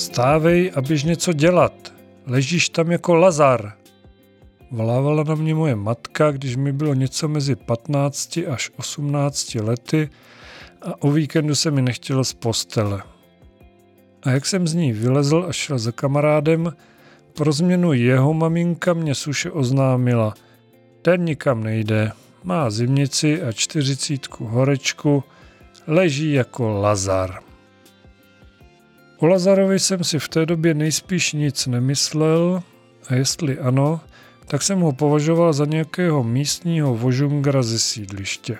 Vstávej a běž něco dělat. Ležíš tam jako Lazar. Volávala na mě moje matka, když mi bylo něco mezi 15 až 18 lety a o víkendu se mi nechtělo z postele. A jak jsem z ní vylezl a šel za kamarádem, pro změnu jeho maminka mě suše oznámila. Ten nikam nejde, má zimnici a čtyřicítku horečku, leží jako Lazar. O Lazarovi jsem si v té době nejspíš nic nemyslel a jestli ano, tak jsem ho považoval za nějakého místního vožungra ze sídliště.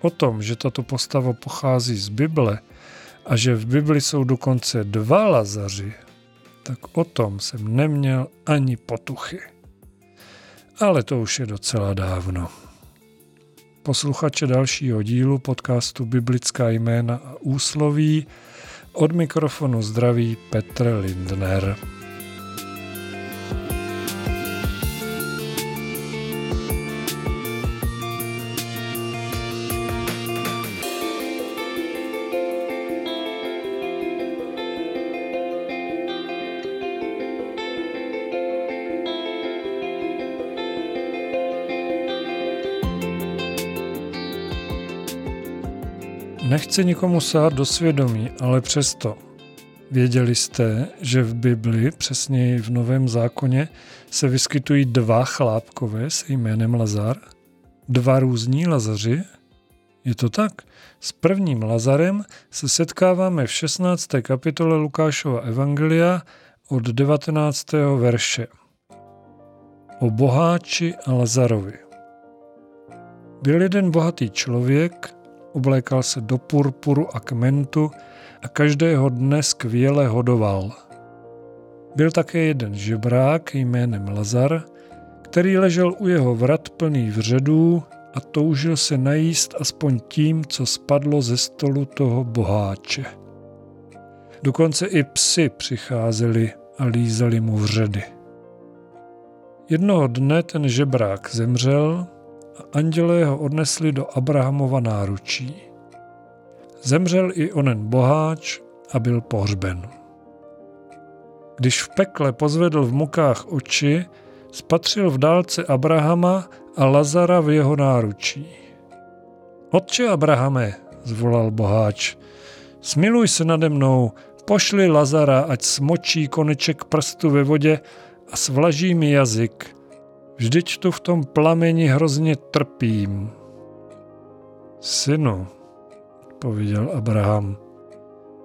O tom, že tato postava pochází z Bible a že v Bibli jsou dokonce dva Lazaři, tak o tom jsem neměl ani potuchy. Ale to už je docela dávno. Posluchače dalšího dílu podcastu Biblická jména a úsloví od mikrofonu zdraví Petr Lindner. Nechci nikomu sát do svědomí, ale přesto. Věděli jste, že v Bibli, přesněji v Novém zákoně, se vyskytují dva chlápkové s jménem Lazar? Dva různí Lazaři? Je to tak? S prvním Lazarem se setkáváme v 16. kapitole Lukášova Evangelia od 19. verše. O boháči a Lazarovi. Byl jeden bohatý člověk, oblékal se do purpuru a kmentu a každého dne skvěle hodoval. Byl také jeden žebrák jménem Lazar, který ležel u jeho vrat plný vředů a toužil se najíst aspoň tím, co spadlo ze stolu toho boháče. Dokonce i psy přicházeli a lízali mu vředy. Jednoho dne ten žebrák zemřel a andělé ho odnesli do Abrahamova náručí. Zemřel i onen boháč a byl pohřben. Když v pekle pozvedl v mukách oči, spatřil v dálce Abrahama a Lazara v jeho náručí. Otče Abrahame, zvolal boháč, smiluj se nade mnou, pošli Lazara, ať smočí koneček prstu ve vodě a svlaží mi jazyk, Vždyť tu v tom plameni hrozně trpím. Synu, pověděl Abraham,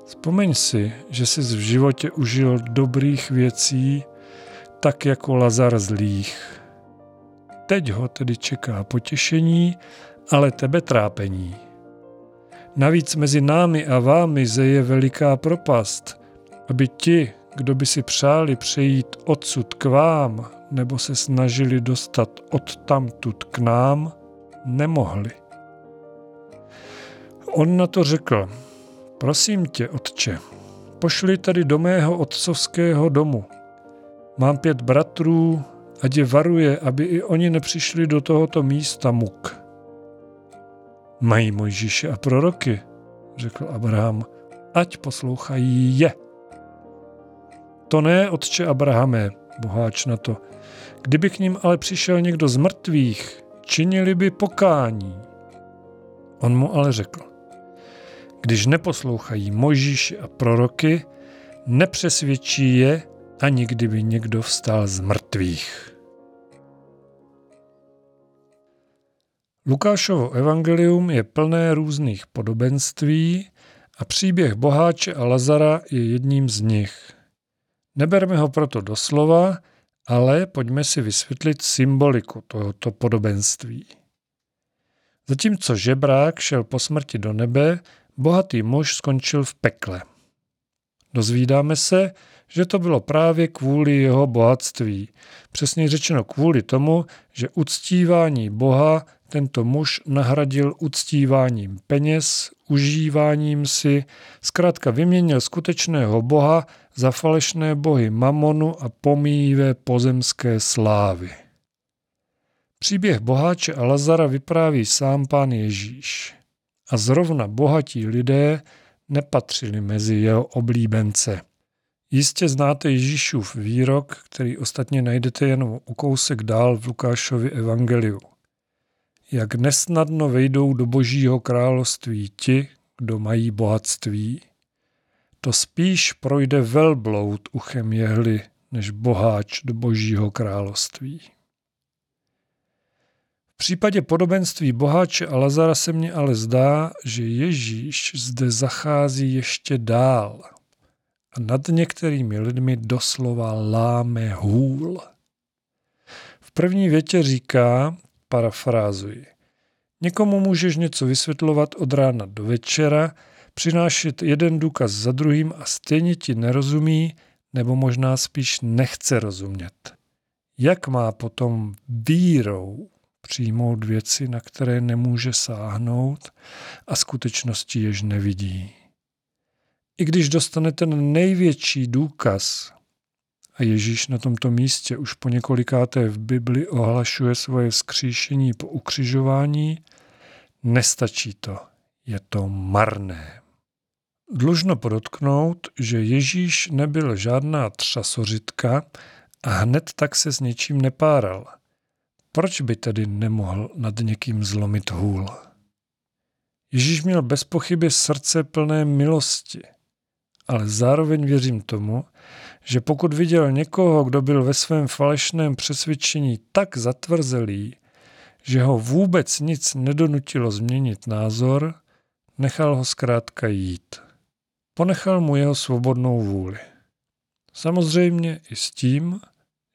vzpomeň si, že jsi v životě užil dobrých věcí, tak jako Lazar zlých. Teď ho tedy čeká potěšení, ale tebe trápení. Navíc mezi námi a vámi zeje veliká propast, aby ti, kdo by si přáli přejít odsud k vám, nebo se snažili dostat od tamtud k nám, nemohli. On na to řekl, prosím tě, otče, pošli tady do mého otcovského domu. Mám pět bratrů, ať je varuje, aby i oni nepřišli do tohoto místa muk. Mají Mojžíše a proroky, řekl Abraham, ať poslouchají je. To ne, otče Abrahame, boháč na to, Kdyby k ním ale přišel někdo z mrtvých, činili by pokání. On mu ale řekl, když neposlouchají Mojžíši a proroky, nepřesvědčí je, ani kdyby někdo vstal z mrtvých. Lukášovo evangelium je plné různých podobenství a příběh boháče a Lazara je jedním z nich. Neberme ho proto doslova, ale pojďme si vysvětlit symboliku tohoto podobenství. Zatímco žebrák šel po smrti do nebe, bohatý muž skončil v pekle. Dozvídáme se, že to bylo právě kvůli jeho bohatství. Přesně řečeno kvůli tomu, že uctívání Boha tento muž nahradil uctíváním peněz, užíváním si, zkrátka vyměnil skutečného Boha za falešné bohy mamonu a pomíjivé pozemské slávy. Příběh boháče a Lazara vypráví sám pán Ježíš. A zrovna bohatí lidé nepatřili mezi jeho oblíbence. Jistě znáte Ježíšův výrok, který ostatně najdete jen o kousek dál v Lukášově evangeliu. Jak nesnadno vejdou do božího království ti, kdo mají bohatství. To spíš projde velbloud uchem jehly, než boháč do božího království. V případě podobenství boháče a Lazara se mně ale zdá, že Ježíš zde zachází ještě dál a nad některými lidmi doslova láme hůl. V první větě říká, parafrázuji, někomu můžeš něco vysvětlovat od rána do večera, přinášet jeden důkaz za druhým a stejně ti nerozumí, nebo možná spíš nechce rozumět. Jak má potom vírou přijmout věci, na které nemůže sáhnout a skutečnosti jež nevidí. I když dostane ten největší důkaz, a Ježíš na tomto místě už po několikáté v Bibli ohlašuje svoje vzkříšení po ukřižování, nestačí to, je to marné. Dlužno podotknout, že Ježíš nebyl žádná třasořitka a hned tak se s něčím nepáral – proč by tedy nemohl nad někým zlomit hůl? Ježíš měl bez pochyby srdce plné milosti, ale zároveň věřím tomu, že pokud viděl někoho, kdo byl ve svém falešném přesvědčení tak zatvrzelý, že ho vůbec nic nedonutilo změnit názor, nechal ho zkrátka jít. Ponechal mu jeho svobodnou vůli. Samozřejmě i s tím,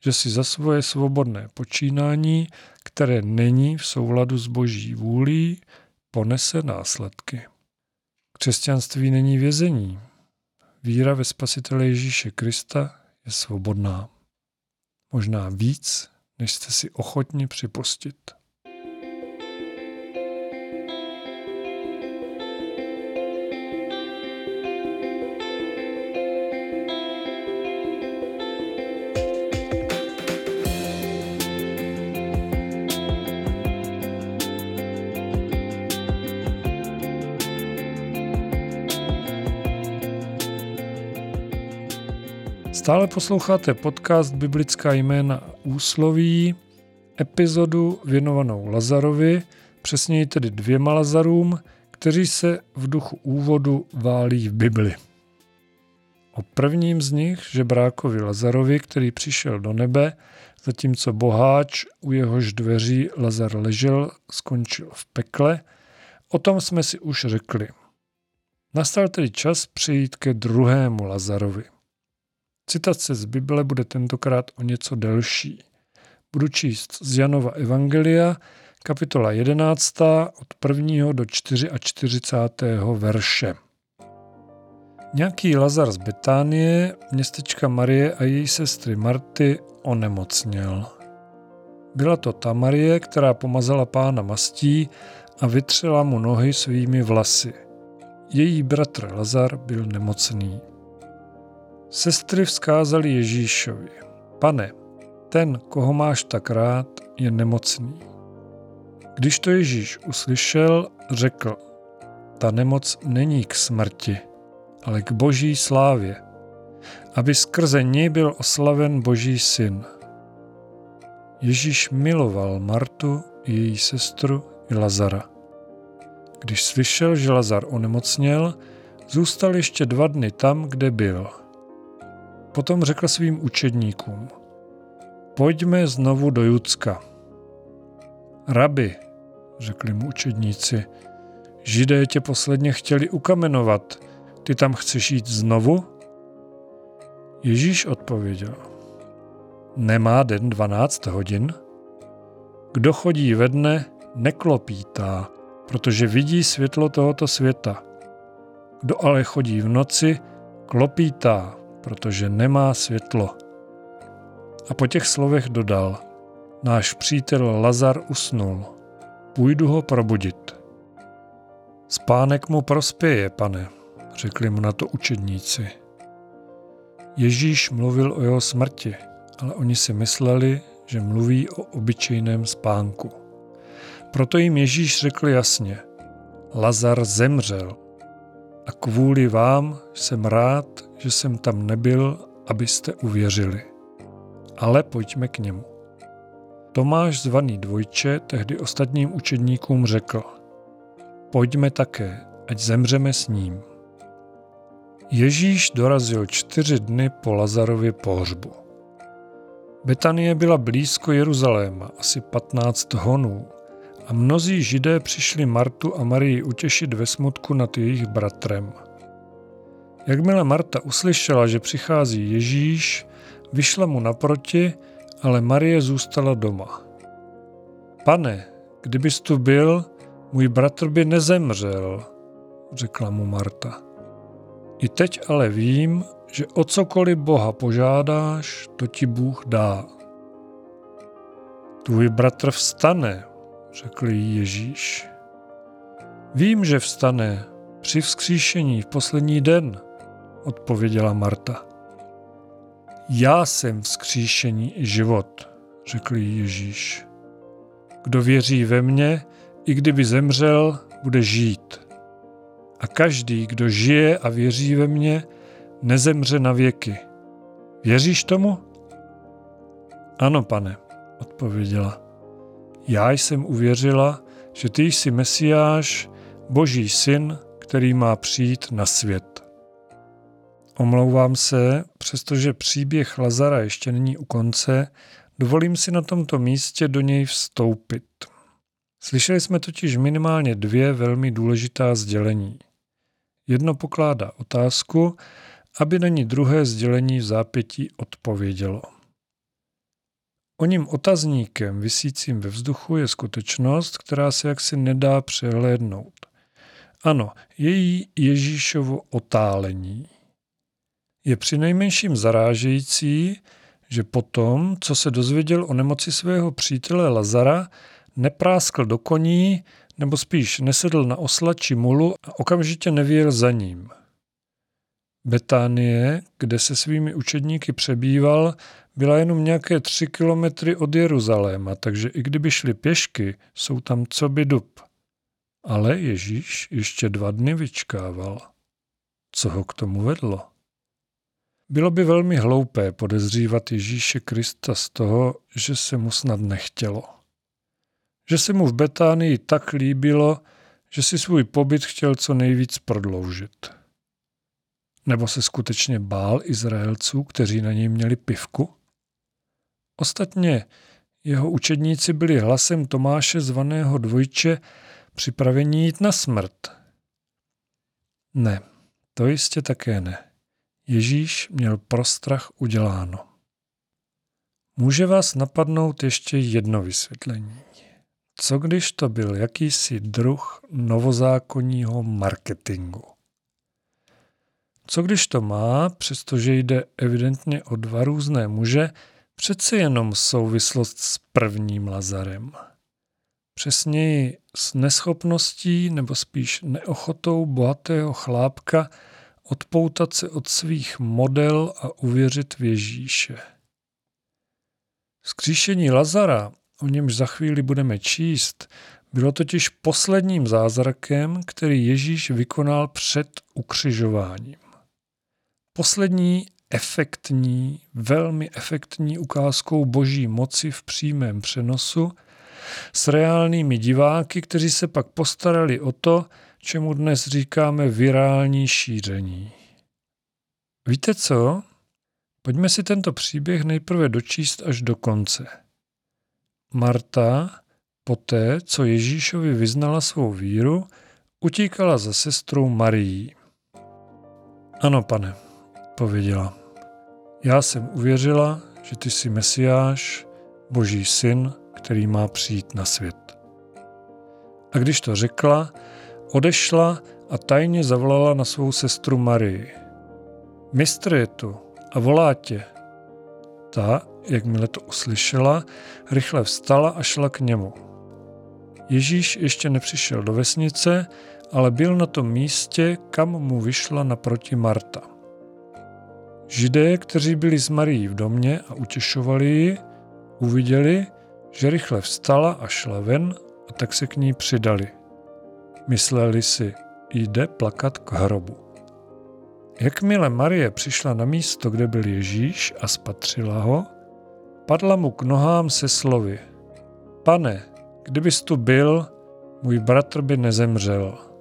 že si za svoje svobodné počínání, které není v souladu s boží vůlí, ponese následky. Křesťanství není vězení. Víra ve Spasitele Ježíše Krista je svobodná. Možná víc, než jste si ochotni připustit. Stále posloucháte podcast Biblická jména úsloví, epizodu věnovanou Lazarovi, přesněji tedy dvěma Lazarům, kteří se v duchu úvodu válí v Bibli. O prvním z nich, žebrákovi Lazarovi, který přišel do nebe, zatímco boháč, u jehož dveří Lazar ležel, skončil v pekle, o tom jsme si už řekli. Nastal tedy čas přejít ke druhému Lazarovi. Citace z Bible bude tentokrát o něco delší. Budu číst z Janova Evangelia, kapitola 11, od 1. do 44. verše. Nějaký Lazar z Betánie, městečka Marie a její sestry Marty, onemocněl. Byla to ta Marie, která pomazala pána mastí a vytřela mu nohy svými vlasy. Její bratr Lazar byl nemocný. Sestry vzkázali Ježíšovi, pane, ten, koho máš tak rád, je nemocný. Když to Ježíš uslyšel, řekl, ta nemoc není k smrti, ale k boží slávě, aby skrze ní byl oslaven boží syn. Ježíš miloval Martu, její sestru i Lazara. Když slyšel, že Lazar onemocněl, zůstal ještě dva dny tam, kde byl – Potom řekl svým učedníkům, pojďme znovu do Judska. Rabi, řekli mu učedníci, židé tě posledně chtěli ukamenovat, ty tam chceš jít znovu? Ježíš odpověděl, nemá den 12 hodin? Kdo chodí ve dne, neklopítá, protože vidí světlo tohoto světa. Kdo ale chodí v noci, klopítá, protože nemá světlo. A po těch slovech dodal, náš přítel Lazar usnul, půjdu ho probudit. Spánek mu prospěje, pane, řekli mu na to učedníci. Ježíš mluvil o jeho smrti, ale oni si mysleli, že mluví o obyčejném spánku. Proto jim Ježíš řekl jasně, Lazar zemřel. A kvůli vám jsem rád, že jsem tam nebyl, abyste uvěřili. Ale pojďme k němu. Tomáš zvaný dvojče tehdy ostatním učedníkům řekl, pojďme také, ať zemřeme s ním. Ježíš dorazil čtyři dny po Lazarově pohřbu. Betanie byla blízko Jeruzaléma, asi 15 honů, a mnozí židé přišli Martu a Marii utěšit ve smutku nad jejich bratrem. Jakmile Marta uslyšela, že přichází Ježíš, vyšla mu naproti, ale Marie zůstala doma. Pane, kdybys tu byl, můj bratr by nezemřel, řekla mu Marta. I teď ale vím, že o cokoliv Boha požádáš, to ti Bůh dá. Tvůj bratr vstane, řekl jí Ježíš. Vím, že vstane při vzkříšení v poslední den, odpověděla Marta. Já jsem vzkříšení i život, řekl jí Ježíš. Kdo věří ve mě, i kdyby zemřel, bude žít. A každý, kdo žije a věří ve mě, nezemře na věky. Věříš tomu? Ano, pane, odpověděla. Já jsem uvěřila, že ty jsi Mesiáš, Boží syn, který má přijít na svět. Omlouvám se, přestože příběh Lazara ještě není u konce, dovolím si na tomto místě do něj vstoupit. Slyšeli jsme totiž minimálně dvě velmi důležitá sdělení. Jedno pokládá otázku, aby na ní druhé sdělení v zápětí odpovědělo. Oním otazníkem vysícím ve vzduchu je skutečnost, která se jaksi nedá přehlédnout. Ano, její Ježíšovo otálení. Je přinejmenším zarážející, že potom, co se dozvěděl o nemoci svého přítele Lazara, nepráskl do koní, nebo spíš nesedl na osla či mulu a okamžitě nevěl za ním. Betánie, kde se svými učedníky přebýval, byla jenom nějaké tři kilometry od Jeruzaléma, takže i kdyby šli pěšky, jsou tam co by dub. Ale Ježíš ještě dva dny vyčkával. Co ho k tomu vedlo? Bylo by velmi hloupé podezřívat Ježíše Krista z toho, že se mu snad nechtělo. Že se mu v Betánii tak líbilo, že si svůj pobyt chtěl co nejvíc prodloužit. Nebo se skutečně bál Izraelců, kteří na něj měli pivku? Ostatně jeho učedníci byli hlasem Tomáše zvaného dvojče připraveni jít na smrt. Ne, to jistě také ne. Ježíš měl prostrach uděláno. Může vás napadnout ještě jedno vysvětlení. Co když to byl jakýsi druh novozákonního marketingu? Co když to má, přestože jde evidentně o dva různé muže, přece jenom souvislost s prvním Lazarem? Přesněji s neschopností nebo spíš neochotou bohatého chlápka odpoutat se od svých model a uvěřit v Ježíše. Skříšení Lazara, o němž za chvíli budeme číst, bylo totiž posledním zázrakem, který Ježíš vykonal před ukřižováním. Poslední efektní, velmi efektní ukázkou boží moci v přímém přenosu s reálnými diváky, kteří se pak postarali o to, čemu dnes říkáme virální šíření. Víte co? Pojďme si tento příběh nejprve dočíst až do konce. Marta, poté, co Ježíšovi vyznala svou víru, utíkala za sestrou Marií. Ano, pane, pověděla. Já jsem uvěřila, že ty jsi Mesiáš, Boží syn, který má přijít na svět. A když to řekla, odešla a tajně zavolala na svou sestru Marii. Mistr je tu a volá tě. Ta, jakmile to uslyšela, rychle vstala a šla k němu. Ježíš ještě nepřišel do vesnice, ale byl na tom místě, kam mu vyšla naproti Marta. Židé, kteří byli s Marií v domě a utěšovali ji, uviděli, že rychle vstala a šla ven a tak se k ní přidali. Mysleli si, jde plakat k hrobu. Jakmile Marie přišla na místo, kde byl Ježíš a spatřila ho, padla mu k nohám se slovy. Pane, kdybys tu byl, můj bratr by nezemřel.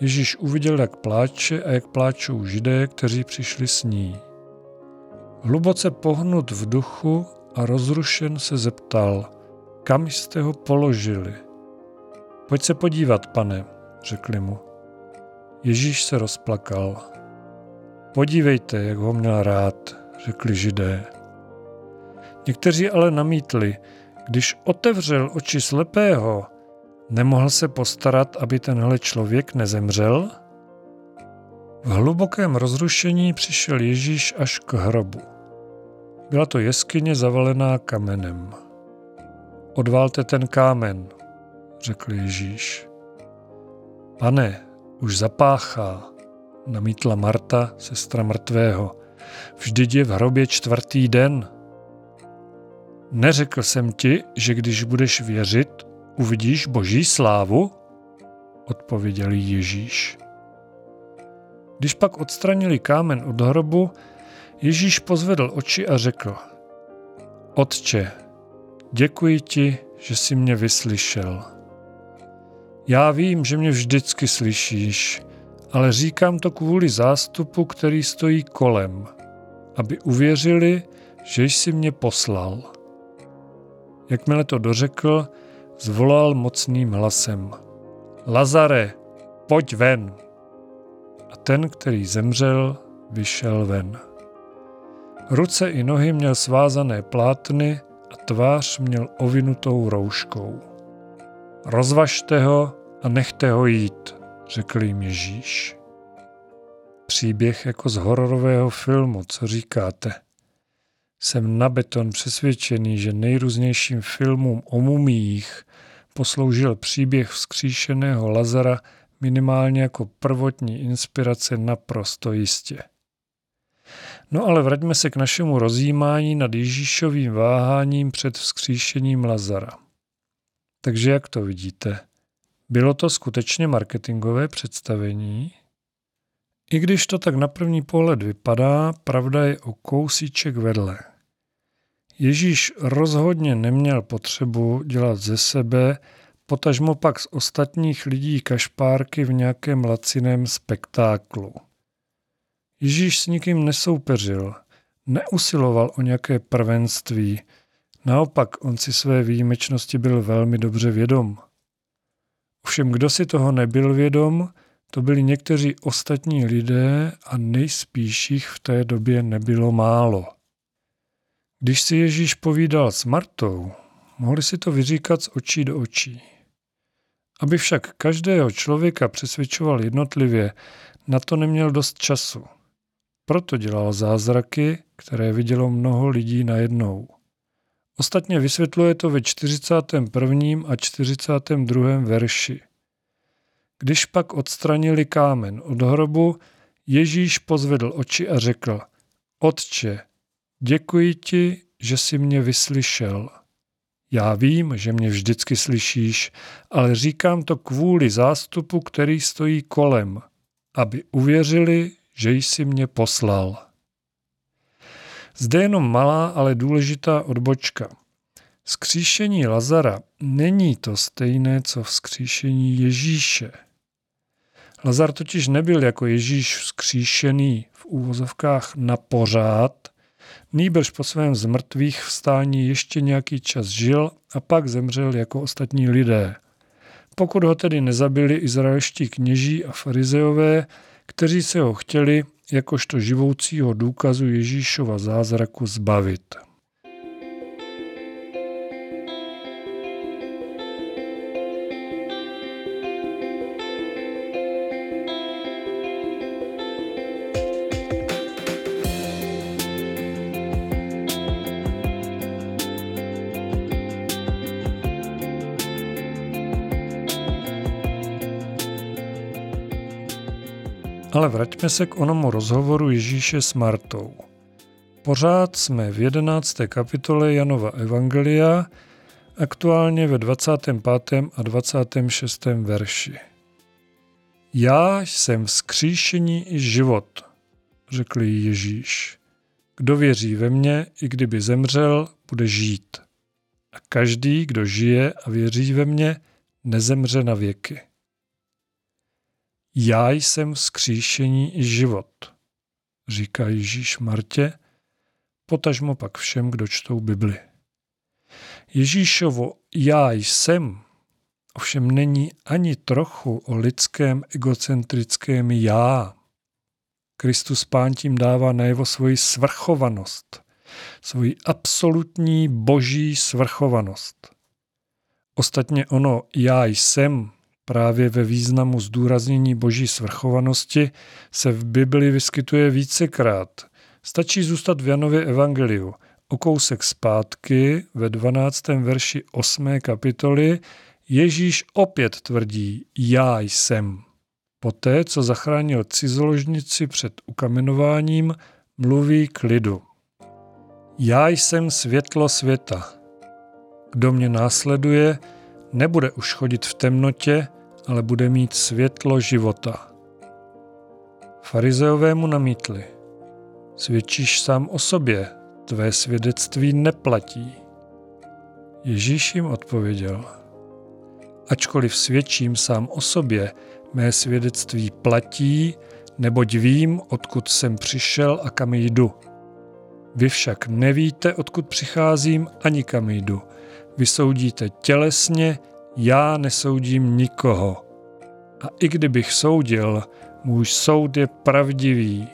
Ježíš uviděl, jak pláče a jak pláčou židé, kteří přišli s ní. Hluboce pohnut v duchu a rozrušen se zeptal, kam jste ho položili? Pojď se podívat, pane, řekli mu. Ježíš se rozplakal. Podívejte, jak ho měl rád, řekli židé. Někteří ale namítli, když otevřel oči slepého, nemohl se postarat, aby tenhle člověk nezemřel? V hlubokém rozrušení přišel Ježíš až k hrobu. Byla to jeskyně zavalená kamenem. Odválte ten kámen, řekl Ježíš. Pane, už zapáchá, namítla Marta, sestra mrtvého. Vždyť je v hrobě čtvrtý den. Neřekl jsem ti, že když budeš věřit, uvidíš boží slávu? Odpověděl Ježíš. Když pak odstranili kámen od hrobu, Ježíš pozvedl oči a řekl, Otče, děkuji ti, že jsi mě vyslyšel. Já vím, že mě vždycky slyšíš, ale říkám to kvůli zástupu, který stojí kolem, aby uvěřili, že jsi mě poslal. Jakmile to dořekl, zvolal mocným hlasem. Lazare, pojď ven! A ten, který zemřel, vyšel ven. Ruce i nohy měl svázané plátny a tvář měl ovinutou rouškou. Rozvažte ho a nechte ho jít, řekl jim Ježíš. Příběh jako z hororového filmu, co říkáte? Jsem na beton přesvědčený, že nejrůznějším filmům o mumích posloužil příběh vzkříšeného Lazara minimálně jako prvotní inspirace naprosto jistě. No ale vraťme se k našemu rozjímání nad Ježíšovým váháním před vzkříšením Lazara. Takže jak to vidíte? Bylo to skutečně marketingové představení? I když to tak na první pohled vypadá, pravda je o kousíček vedle. Ježíš rozhodně neměl potřebu dělat ze sebe, potažmo pak z ostatních lidí kašpárky v nějakém laciném spektáklu. Ježíš s nikým nesoupeřil, neusiloval o nějaké prvenství, naopak on si své výjimečnosti byl velmi dobře vědom. Ovšem, kdo si toho nebyl vědom, to byli někteří ostatní lidé a nejspíš jich v té době nebylo málo. Když si Ježíš povídal s Martou, mohli si to vyříkat z očí do očí. Aby však každého člověka přesvědčoval jednotlivě, na to neměl dost času. Proto dělal zázraky, které vidělo mnoho lidí najednou. Ostatně vysvětluje to ve 41. a 42. verši. Když pak odstranili kámen od hrobu, Ježíš pozvedl oči a řekl, Otče, děkuji ti, že jsi mě vyslyšel. Já vím, že mě vždycky slyšíš, ale říkám to kvůli zástupu, který stojí kolem, aby uvěřili, že jsi mě poslal. Zde jenom malá, ale důležitá odbočka. Skříšení Lazara není to stejné, co vzkříšení Ježíše. Lazar totiž nebyl jako Ježíš vzkříšený v úvozovkách na pořád, nýbrž po svém zmrtvých vstání ještě nějaký čas žil a pak zemřel jako ostatní lidé. Pokud ho tedy nezabili izraelští kněží a farizeové, kteří se ho chtěli jakožto živoucího důkazu Ježíšova zázraku zbavit. Ale vraťme se k onomu rozhovoru Ježíše s Martou. Pořád jsme v 11. kapitole Janova Evangelia, aktuálně ve 25. a 26. verši. Já jsem vzkříšení i život, řekl Ježíš. Kdo věří ve mě, i kdyby zemřel, bude žít. A každý, kdo žije a věří ve mě, nezemře na věky. Já jsem vzkříšení i život, říká Ježíš Martě, potažmo pak všem, kdo čtou Bibli. Ježíšovo já jsem ovšem není ani trochu o lidském egocentrickém já. Kristus Pán tím dává najevo svoji svrchovanost, svoji absolutní boží svrchovanost. Ostatně ono já jsem právě ve významu zdůraznění boží svrchovanosti se v Bibli vyskytuje vícekrát. Stačí zůstat v Janově evangeliu. O kousek zpátky ve 12. verši 8. kapitoly Ježíš opět tvrdí já jsem. Poté, co zachránil cizoložnici před ukamenováním, mluví k lidu. Já jsem světlo světa. Kdo mě následuje, nebude už chodit v temnotě, ale bude mít světlo života. Farizeové mu namítli. Svědčíš sám o sobě, tvé svědectví neplatí. Ježíš jim odpověděl. Ačkoliv svědčím sám o sobě, mé svědectví platí, neboť vím, odkud jsem přišel a kam jdu. Vy však nevíte, odkud přicházím ani kam jdu. Vy soudíte tělesně, já nesoudím nikoho. A i kdybych soudil, můj soud je pravdivý,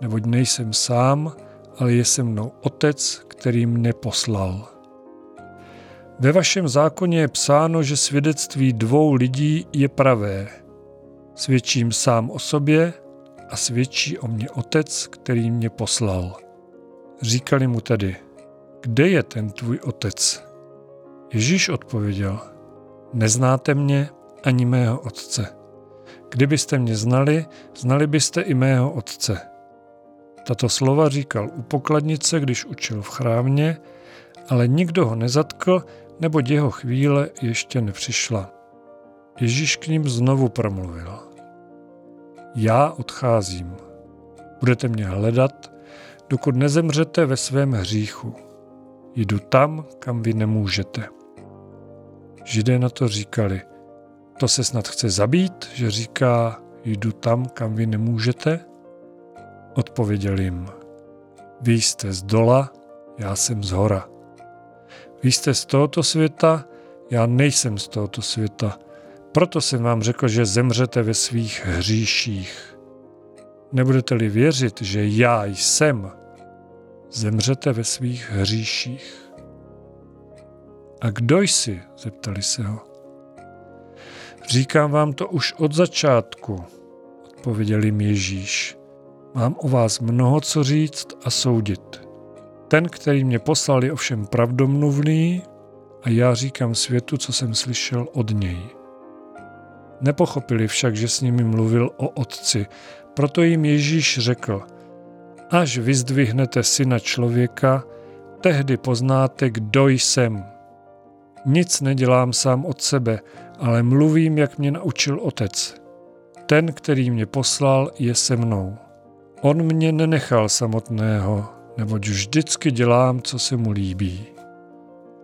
neboť nejsem sám, ale je se mnou otec, který mne poslal. Ve vašem zákoně je psáno, že svědectví dvou lidí je pravé. Svědčím sám o sobě a svědčí o mě otec, který mě poslal. Říkali mu tedy, kde je ten tvůj otec? Ježíš odpověděl, neznáte mě ani mého otce. Kdybyste mě znali, znali byste i mého otce. Tato slova říkal u pokladnice, když učil v chrámě, ale nikdo ho nezatkl, neboť jeho chvíle ještě nepřišla. Ježíš k ním znovu promluvil. Já odcházím. Budete mě hledat, dokud nezemřete ve svém hříchu. Jdu tam, kam vy nemůžete. Židé na to říkali, to se snad chce zabít, že říká, jdu tam, kam vy nemůžete? Odpověděl jim, vy jste z dola, já jsem z hora. Vy jste z tohoto světa, já nejsem z tohoto světa. Proto jsem vám řekl, že zemřete ve svých hříších. Nebudete-li věřit, že já jsem, zemřete ve svých hříších. A kdo jsi? zeptali se ho. Říkám vám to už od začátku, odpověděl jim Ježíš. Mám o vás mnoho co říct a soudit. Ten, který mě poslal, je ovšem pravdomluvný a já říkám světu, co jsem slyšel od něj. Nepochopili však, že s nimi mluvil o otci, proto jim Ježíš řekl, až vyzdvihnete syna člověka, tehdy poznáte, kdo jsem. Nic nedělám sám od sebe, ale mluvím, jak mě naučil otec. Ten, který mě poslal, je se mnou. On mě nenechal samotného, neboť vždycky dělám, co se mu líbí.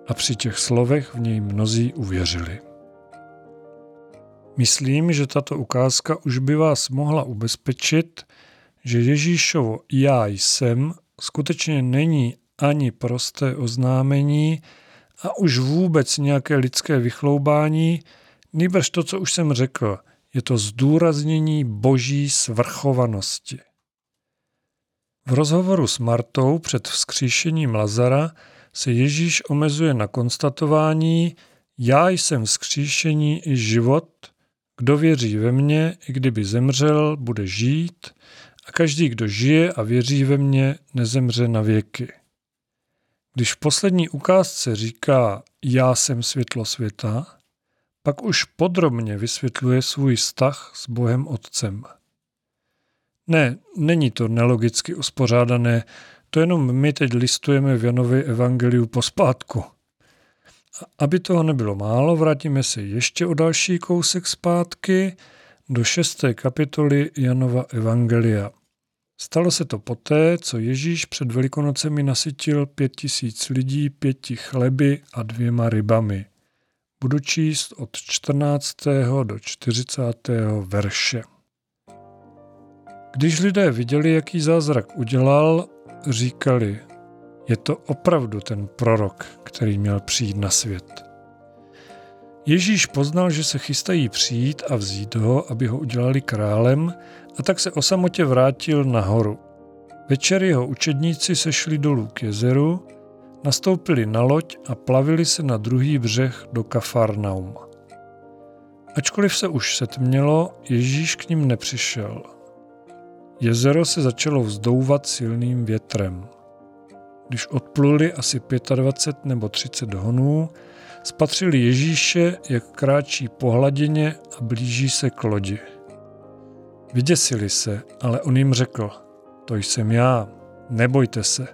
A při těch slovech v něj mnozí uvěřili. Myslím, že tato ukázka už by vás mohla ubezpečit, že Ježíšovo já jsem skutečně není ani prosté oznámení a už vůbec nějaké lidské vychloubání, nýbrž to, co už jsem řekl, je to zdůraznění boží svrchovanosti. V rozhovoru s Martou před vzkříšením Lazara se Ježíš omezuje na konstatování Já jsem vzkříšení i život, kdo věří ve mně, i kdyby zemřel, bude žít a každý, kdo žije a věří ve mně, nezemře na věky. Když v poslední ukázce říká Já jsem světlo světa, pak už podrobně vysvětluje svůj vztah s Bohem Otcem. Ne, není to nelogicky uspořádané, to jenom my teď listujeme v Janově evangeliu pospátku. Aby toho nebylo málo, vrátíme se ještě o další kousek zpátky do šesté kapitoly Janova Evangelia. Stalo se to poté, co Ježíš před Velikonocemi nasytil pět tisíc lidí pěti chleby a dvěma rybami. Budu číst od 14. do 40. verše. Když lidé viděli, jaký zázrak udělal, říkali, je to opravdu ten prorok, který měl přijít na svět. Ježíš poznal, že se chystají přijít a vzít ho, aby ho udělali králem, a tak se o samotě vrátil nahoru. Večer jeho učedníci sešli dolů k jezeru, nastoupili na loď a plavili se na druhý břeh do Kafarnauma. Ačkoliv se už setmělo, Ježíš k ním nepřišel. Jezero se začalo vzdouvat silným větrem. Když odpluli asi 25 nebo 30 honů, spatřili Ježíše, jak kráčí po hladině a blíží se k lodi. Vyděsili se, ale on jim řekl, to jsem já, nebojte se.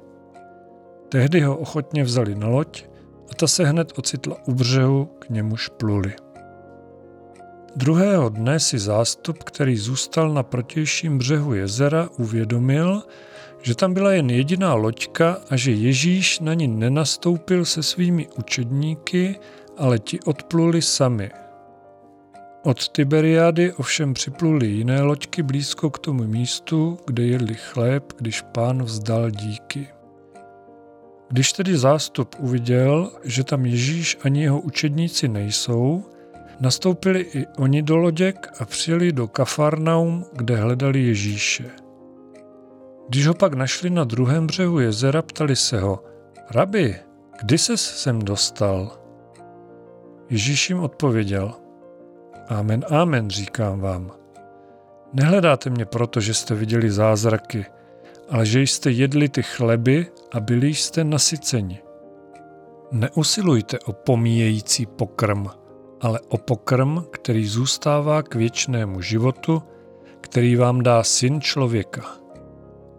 Tehdy ho ochotně vzali na loď a ta se hned ocitla u břehu, k němuž pluli. Druhého dne si zástup, který zůstal na protějším břehu jezera, uvědomil, že tam byla jen jediná loďka a že Ježíš na ní nenastoupil se svými učedníky, ale ti odpluli sami. Od Tiberiády ovšem připluli jiné loďky blízko k tomu místu, kde jedli chléb, když pán vzdal díky. Když tedy zástup uviděl, že tam Ježíš ani jeho učedníci nejsou, nastoupili i oni do loděk a přijeli do Kafarnaum, kde hledali Ježíše. Když ho pak našli na druhém břehu jezera, ptali se ho, Rabi, kdy ses sem dostal? Ježíš jim odpověděl, Amen, amen, říkám vám. Nehledáte mě proto, že jste viděli zázraky, ale že jste jedli ty chleby a byli jste nasyceni. Neusilujte o pomíjející pokrm, ale o pokrm, který zůstává k věčnému životu, který vám dá syn člověka.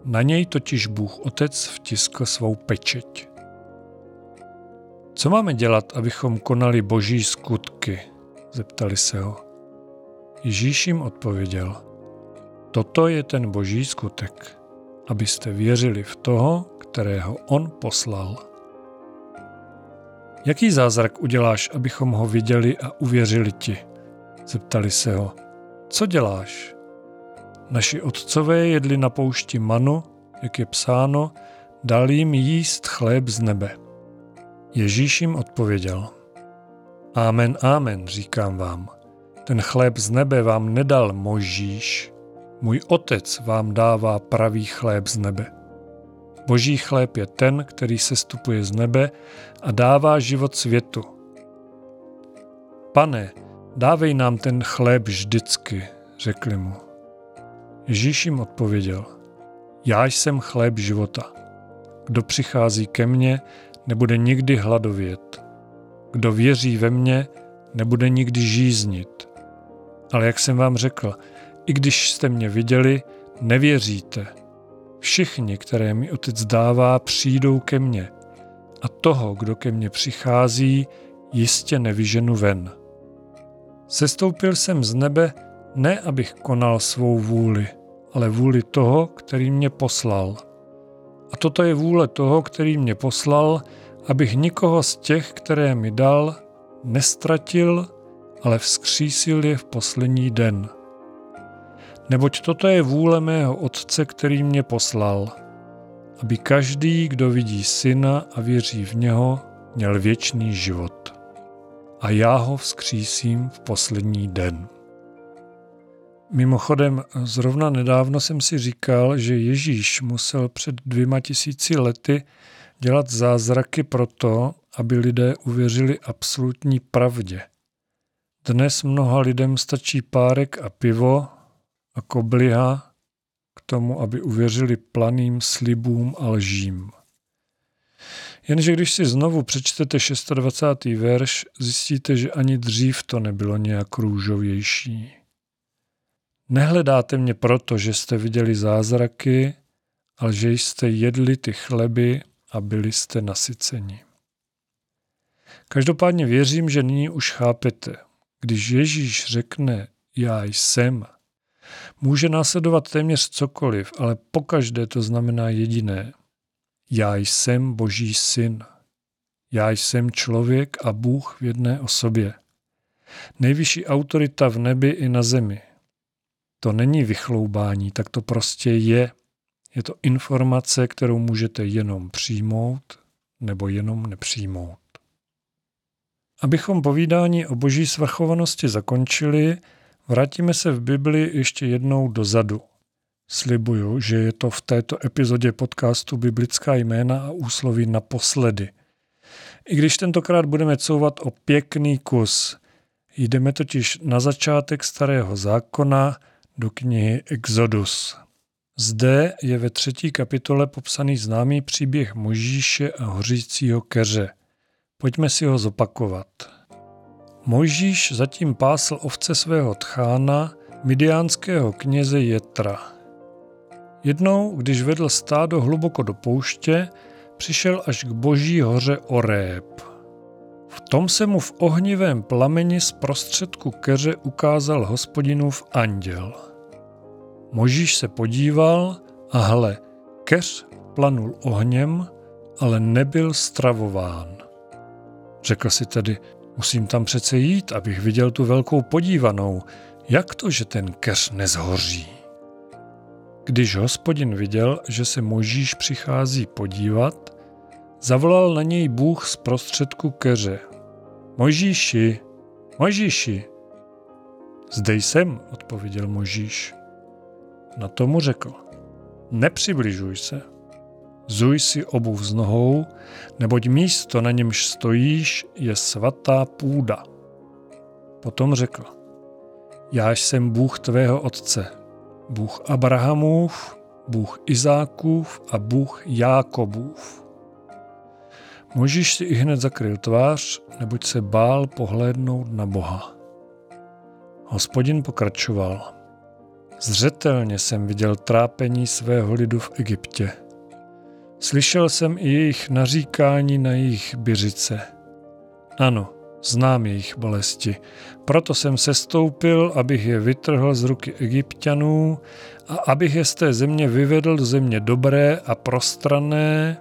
Na něj totiž Bůh Otec vtiskl svou pečeť. Co máme dělat, abychom konali boží skutky? Zeptali se ho. Ježíš jim odpověděl. Toto je ten boží skutek, abyste věřili v toho, kterého on poslal. Jaký zázrak uděláš, abychom ho viděli a uvěřili ti? Zeptali se ho. Co děláš? Naši otcové jedli na poušti manu, jak je psáno, dal jim jíst chléb z nebe. Ježíš jim odpověděl. Amen, amen, říkám vám. Ten chléb z nebe vám nedal Možíš, můj otec vám dává pravý chléb z nebe. Boží chléb je ten, který se stupuje z nebe a dává život světu. Pane, dávej nám ten chléb vždycky, řekli mu. Ježíš jim odpověděl, já jsem chléb života. Kdo přichází ke mně, nebude nikdy hladovět. Kdo věří ve mně, nebude nikdy žíznit. Ale jak jsem vám řekl, i když jste mě viděli, nevěříte. Všichni, které mi otec dává, přijdou ke mně. A toho, kdo ke mně přichází, jistě nevyženu ven. Sestoupil jsem z nebe, ne abych konal svou vůli, ale vůli toho, který mě poslal. A toto je vůle toho, který mě poslal, abych nikoho z těch, které mi dal, nestratil, ale vzkřísil je v poslední den. Neboť toto je vůle mého Otce, který mě poslal, aby každý, kdo vidí syna a věří v něho, měl věčný život. A já ho vzkřísím v poslední den. Mimochodem, zrovna nedávno jsem si říkal, že Ježíš musel před dvěma tisíci lety dělat zázraky proto, aby lidé uvěřili absolutní pravdě. Dnes mnoha lidem stačí párek a pivo a kobliha k tomu, aby uvěřili planým slibům a lžím. Jenže když si znovu přečtete 26. verš, zjistíte, že ani dřív to nebylo nějak růžovější. Nehledáte mě proto, že jste viděli zázraky, ale že jste jedli ty chleby a byli jste nasyceni. Každopádně věřím, že nyní už chápete. Když Ježíš řekne já jsem, může následovat téměř cokoliv, ale pokaždé to znamená jediné. Já jsem Boží syn. Já jsem člověk a Bůh v jedné osobě. Nejvyšší autorita v nebi i na zemi. To není vychloubání, tak to prostě je. Je to informace, kterou můžete jenom přijmout nebo jenom nepřijmout. Abychom povídání o boží svrchovanosti zakončili, vrátíme se v Bibli ještě jednou dozadu. Slibuju, že je to v této epizodě podcastu Biblická jména a úsloví naposledy. I když tentokrát budeme couvat o pěkný kus. Jdeme totiž na začátek starého zákona do knihy Exodus. Zde je ve třetí kapitole popsaný známý příběh Možíše a hořícího keře. Pojďme si ho zopakovat. Mojžíš zatím pásl ovce svého tchána, midiánského kněze Jetra. Jednou, když vedl stádo hluboko do pouště, přišel až k boží hoře Oreb. V tom se mu v ohnivém plameni z prostředku keře ukázal hospodinův anděl. Možíš se podíval a hle, keř planul ohněm, ale nebyl stravován. Řekl si tedy, musím tam přece jít, abych viděl tu velkou podívanou. Jak to, že ten keř nezhoří? Když hospodin viděl, že se Možíš přichází podívat, zavolal na něj Bůh z prostředku keře. Možíši, Možíši. Zde jsem, odpověděl Možíš. Na tomu řekl, nepřibližuj se. Zuj si obuv z nohou, neboť místo, na němž stojíš, je svatá půda. Potom řekl, já jsem Bůh tvého otce, Bůh Abrahamův, Bůh Izákův a Bůh Jákobův. Možíš si i hned zakryl tvář, neboť se bál pohlédnout na Boha. Hospodin pokračoval. Zřetelně jsem viděl trápení svého lidu v Egyptě. Slyšel jsem i jejich naříkání na jejich byřice. Ano, znám jejich bolesti. Proto jsem sestoupil, abych je vytrhl z ruky egyptianů a abych je z té země vyvedl do země dobré a prostrané,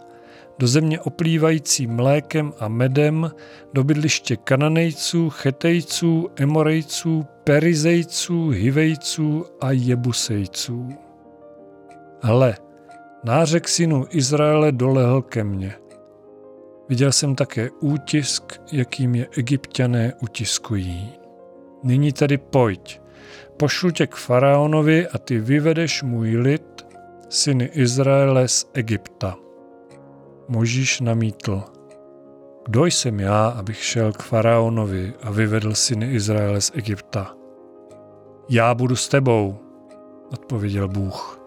do země oplývající mlékem a medem, do bydliště kananejců, chetejců, emorejců, perizejců, hivejců a jebusejců. Hle, nářek synu Izraele dolehl ke mně. Viděl jsem také útisk, jakým je egyptiané utiskují. Nyní tedy pojď, pošlu tě k faraonovi a ty vyvedeš můj lid, syny Izraele z Egypta. Možíš namítl. Kdo jsem já, abych šel k faraonovi a vyvedl syny Izraele z Egypta? Já budu s tebou, odpověděl Bůh.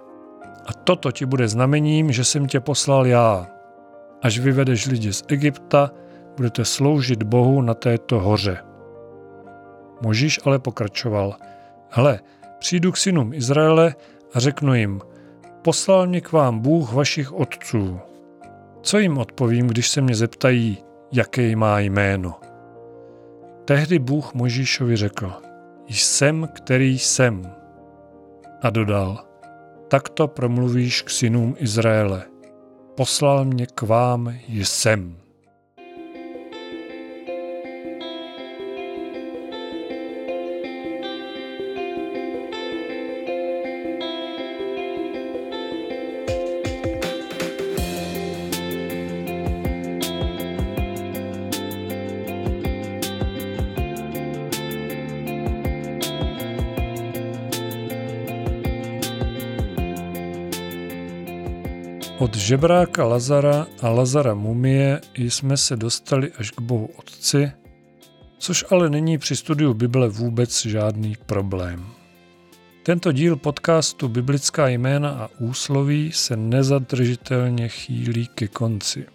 A toto ti bude znamením, že jsem tě poslal já. Až vyvedeš lidi z Egypta, budete sloužit Bohu na této hoře. Možíš ale pokračoval. Hle, přijdu k synům Izraele a řeknu jim, poslal mě k vám Bůh vašich otců. Co jim odpovím, když se mě zeptají, jaké má jméno? Tehdy Bůh Možíšovi řekl, jsem, který jsem. A dodal, takto promluvíš k synům Izraele. Poslal mě k vám jsem. Žebráka Lazara a Lazara mumie jsme se dostali až k Bohu Otci, což ale není při studiu Bible vůbec žádný problém. Tento díl podcastu Biblická jména a úsloví se nezadržitelně chýlí ke konci.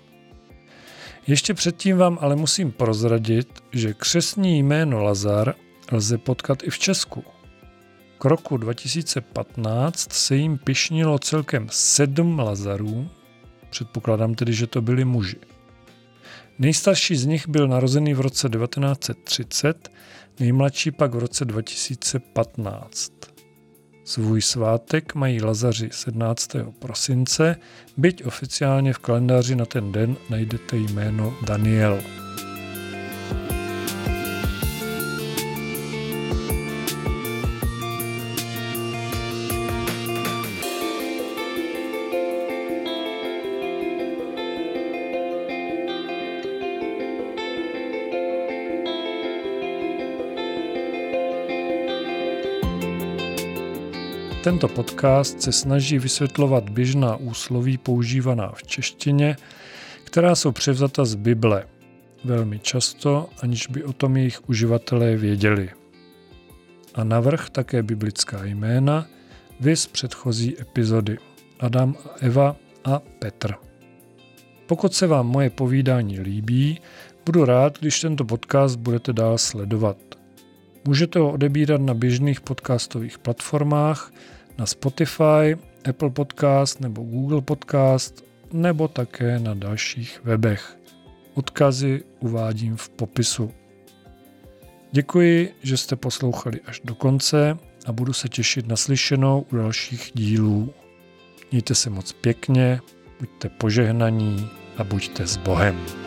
Ještě předtím vám ale musím prozradit, že křesní jméno Lazar lze potkat i v Česku – k roku 2015 se jim pišnilo celkem sedm Lazarů, předpokládám tedy, že to byli muži. Nejstarší z nich byl narozený v roce 1930, nejmladší pak v roce 2015. Svůj svátek mají Lazaři 17. prosince, byť oficiálně v kalendáři na ten den najdete jméno Daniel. Tento podcast se snaží vysvětlovat běžná úsloví používaná v češtině, která jsou převzata z Bible, velmi často, aniž by o tom jejich uživatelé věděli. A navrh také biblická jména, vys předchozí epizody Adam a Eva a Petr. Pokud se vám moje povídání líbí, budu rád, když tento podcast budete dál sledovat. Můžete ho odebírat na běžných podcastových platformách, na Spotify, Apple Podcast nebo Google Podcast nebo také na dalších webech. Odkazy uvádím v popisu. Děkuji, že jste poslouchali až do konce a budu se těšit na slyšenou u dalších dílů. Mějte se moc pěkně, buďte požehnaní a buďte s Bohem.